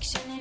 fiction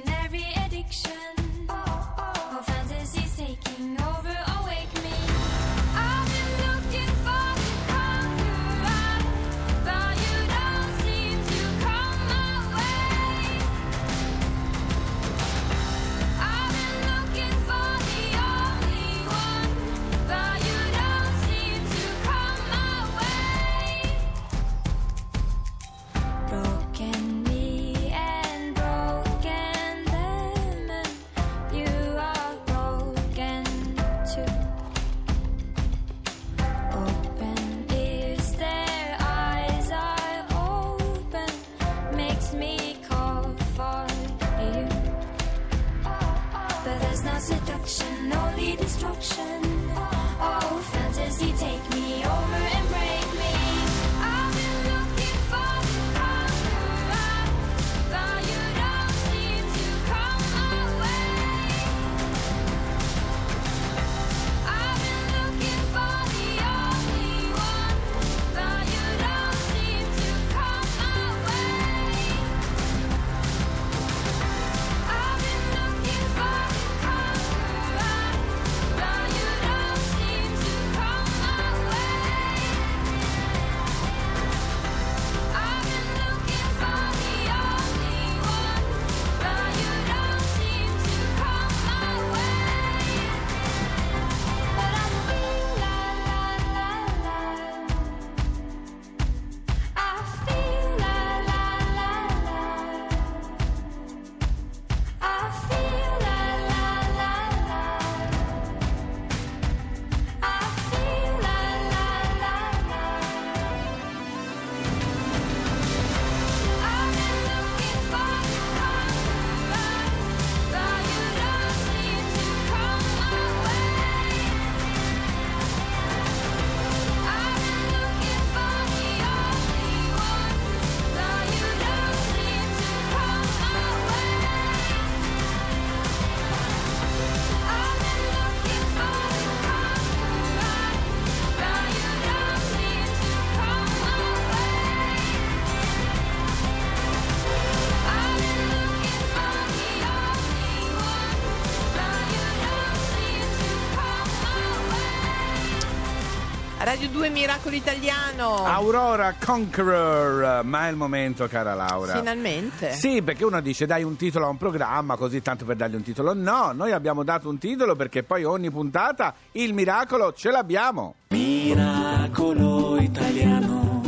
Radio 2 Miracolo Italiano. Aurora Conqueror, ma è il momento, cara Laura. Finalmente. Sì, perché uno dice dai un titolo a un programma così tanto per dargli un titolo. No, noi abbiamo dato un titolo perché poi ogni puntata il miracolo ce l'abbiamo. Miracolo italiano.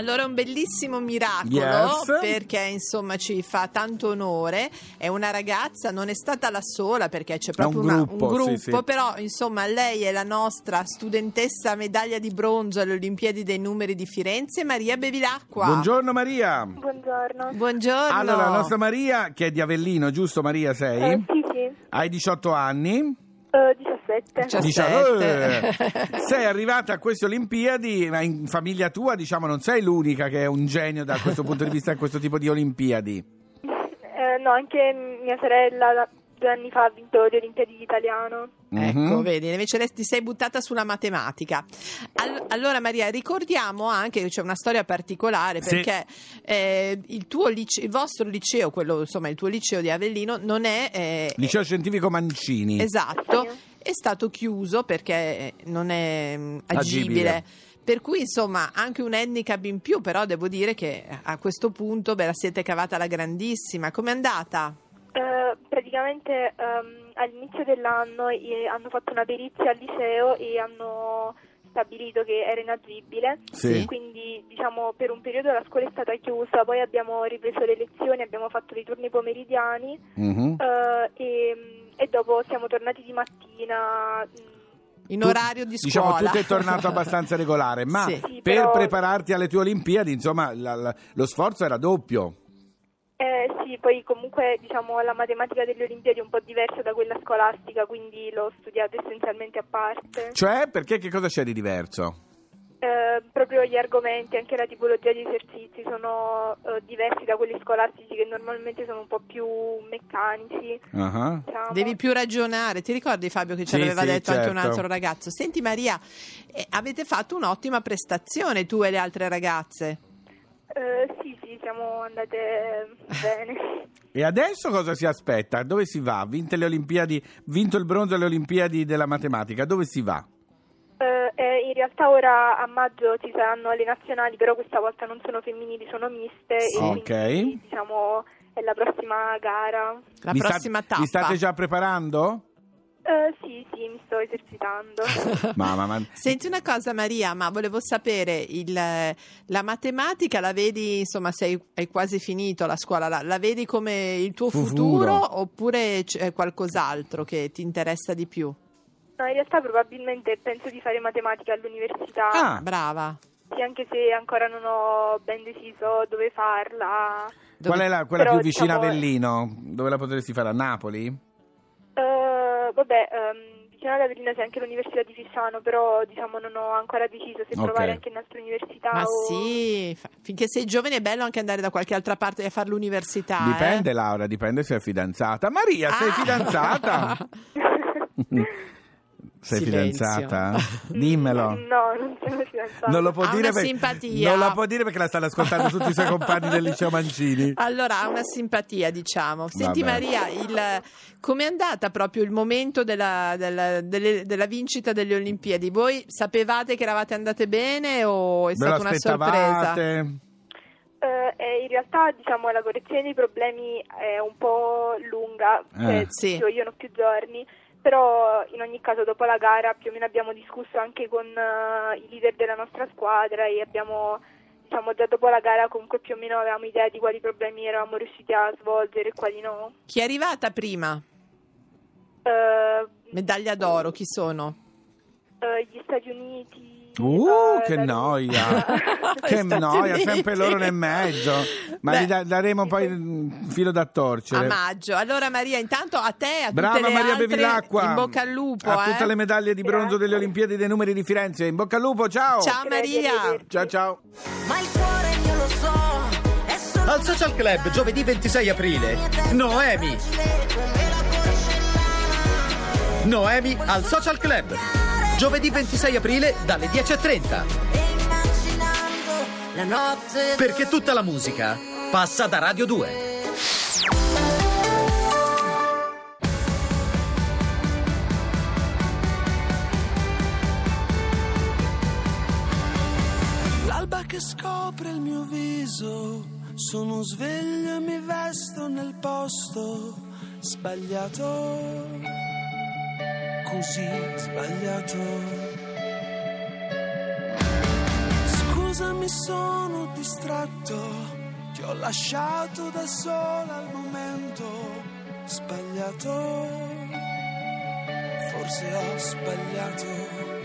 Allora, un bellissimo miracolo Yes. perché insomma ci fa tanto onore. È una ragazza, non è stata la sola perché c'è proprio un una- gruppo, un gruppo, sì, sì. però insomma lei è la nostra studentessa medaglia di bronzo alle Olimpiadi dei numeri di Firenze, Maria Bevilacqua. Buongiorno Maria. Buongiorno. Buongiorno. Allora, la nostra Maria, che è di Avellino, giusto Maria sei? Eh, sì, sì. Hai 18 anni? Eh, 17. Diciamo- Diciamo, 17. eh, sei arrivata a queste Olimpiadi, ma in famiglia tua, diciamo, non sei l'unica che è un genio da questo punto di vista in questo tipo di Olimpiadi. Eh, no, anche mia sorella la- due anni fa ha vinto le Olimpiadi di italiano. Ecco, Mhm. vedi, invece ti sei buttata sulla matematica. All- allora Maria, ricordiamo anche che c'è una storia particolare Sì. perché eh, il, tuo lice- il vostro liceo, quello insomma il tuo liceo di Avellino, non è... eh, Liceo Scientifico Mancini. Esatto, Sì. è stato chiuso perché non è mm, Agibile. agibile. Per cui insomma anche un handicap in più, però devo dire che a questo punto ve la siete cavata alla grandissima. Com'è andata? Eh, praticamente ehm, all'inizio dell'anno eh, hanno fatto una perizia al liceo e hanno stabilito che era inagibile. Sì. Quindi diciamo per un periodo la scuola è stata chiusa, poi abbiamo ripreso le lezioni, abbiamo fatto dei turni pomeridiani Mhm. eh, e, e dopo siamo tornati di mattina. mm, In Tu- orario di Diciamo, scuola. tutto è tornato abbastanza regolare, ma Sì. Sì, per però- prepararti alle tue Olimpiadi, insomma, la- la- lo sforzo era doppio. Eh, sì, poi comunque diciamo la matematica delle Olimpiadi è un po' diversa da quella scolastica, quindi l'ho studiata essenzialmente a parte. Cioè, perché che cosa c'è di diverso? Eh, proprio gli argomenti, anche la tipologia di esercizi sono eh, diversi da quelli scolastici che normalmente sono un po' più meccanici. Ah. diciamo. Devi più ragionare. Ti ricordi Fabio che ci Sì, aveva sì, detto anche un certo. altro ragazzo? Senti Maria, eh, avete fatto un'ottima prestazione tu e le altre ragazze. Eh, sì, sì, siamo andate bene. E adesso cosa si aspetta? Dove si va? Vinte le Olimpiadi, vinto il bronzo alle Olimpiadi della matematica, dove si va? Eh, eh, in realtà ora a maggio ci saranno le nazionali, però questa volta non sono femminili, sono miste Sì. e Ok. quindi diciamo è la prossima gara. La Vi sta- prossima tappa. Vi state già preparando? Eh, sì, sì, mi sto esercitando. Mamma, ma... Senti una cosa Maria, ma volevo sapere, il, la matematica la vedi, insomma, sei, hai quasi finito la scuola, la, la vedi come il tuo Futuro. futuro, oppure c'è qualcos'altro che ti interessa di più? No, in realtà probabilmente penso di fare matematica all'università, Ah, Brava. sì, anche se ancora non ho ben deciso dove farla. Dove- qual è la, quella Però, più vicina a diciamo, Avellino? Dove la potresti fare? A Napoli? Vabbè, ehm, vicino ad Avellino c'è anche l'università di Fissano, però diciamo non ho ancora deciso se Ok. provare anche in altre università Ma o... sì, fa- finché sei giovane è bello anche andare da qualche altra parte a fare l'università. eh. Dipende Laura, dipende se è fidanzata. Maria, sei Ah! fidanzata? Sei Silenzio. fidanzata? Dimmelo. No, non sono fidanzata. Non lo può Ha dire una perché simpatia. Non la può dire perché la stanno ascoltando tutti i suoi compagni del liceo Mancini. Allora ha una simpatia, diciamo. Senti Vabbè. Maria, il- com'è andata proprio il momento della, della- delle- della vincita delle Olimpiadi? Voi sapevate che eravate andate bene o è stata una sorpresa? Eh, eh, in realtà diciamo la correzione dei problemi è un po' lunga, cioè, Eh. Sì. ci vogliono più giorni, però in ogni caso dopo la gara più o meno abbiamo discusso anche con eh, i leader della nostra squadra e abbiamo diciamo già dopo la gara comunque più o meno avevamo idea di quali problemi eravamo riusciti a svolgere e quali no. Chi è arrivata prima? Eh, Medaglia d'oro, chi sono? eh, gli Stati Uniti. Uh, che la noia! Che Stati noia, Uniti. sempre loro nel mezzo. Ma Beh. gli da- daremo poi un filo da A torcere. maggio. Allora Maria, intanto a te, a Brava tutte le Maria altre, Bevilacqua. in bocca al lupo. A eh. tutte le medaglie di bronzo delle. Olimpiadi dei numeri di Firenze. In bocca al lupo, ciao! Ciao Grazie, Maria. Ciao ciao! Ma il cuore io lo so, Al Social Club giovedì 26 aprile. Noemi. Noemi al Social Club. Giovedì 26 aprile dalle 10.30. Perché tutta la musica passa da Radio 2. L'alba che scopre il mio viso, sono sveglio e mi vesto nel posto sbagliato così sbagliato. Scusa, mi sono distratto, ti ho lasciato da sola al momento sbagliato. Forse ho sbagliato.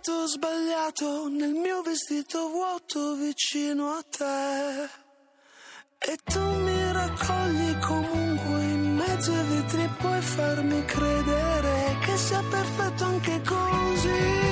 stato sbagliato nel mio vestito vuoto vicino a te. E tu mi raccogli comunque in mezzo ai vetri, e puoi farmi credere che sia perfetto anche così.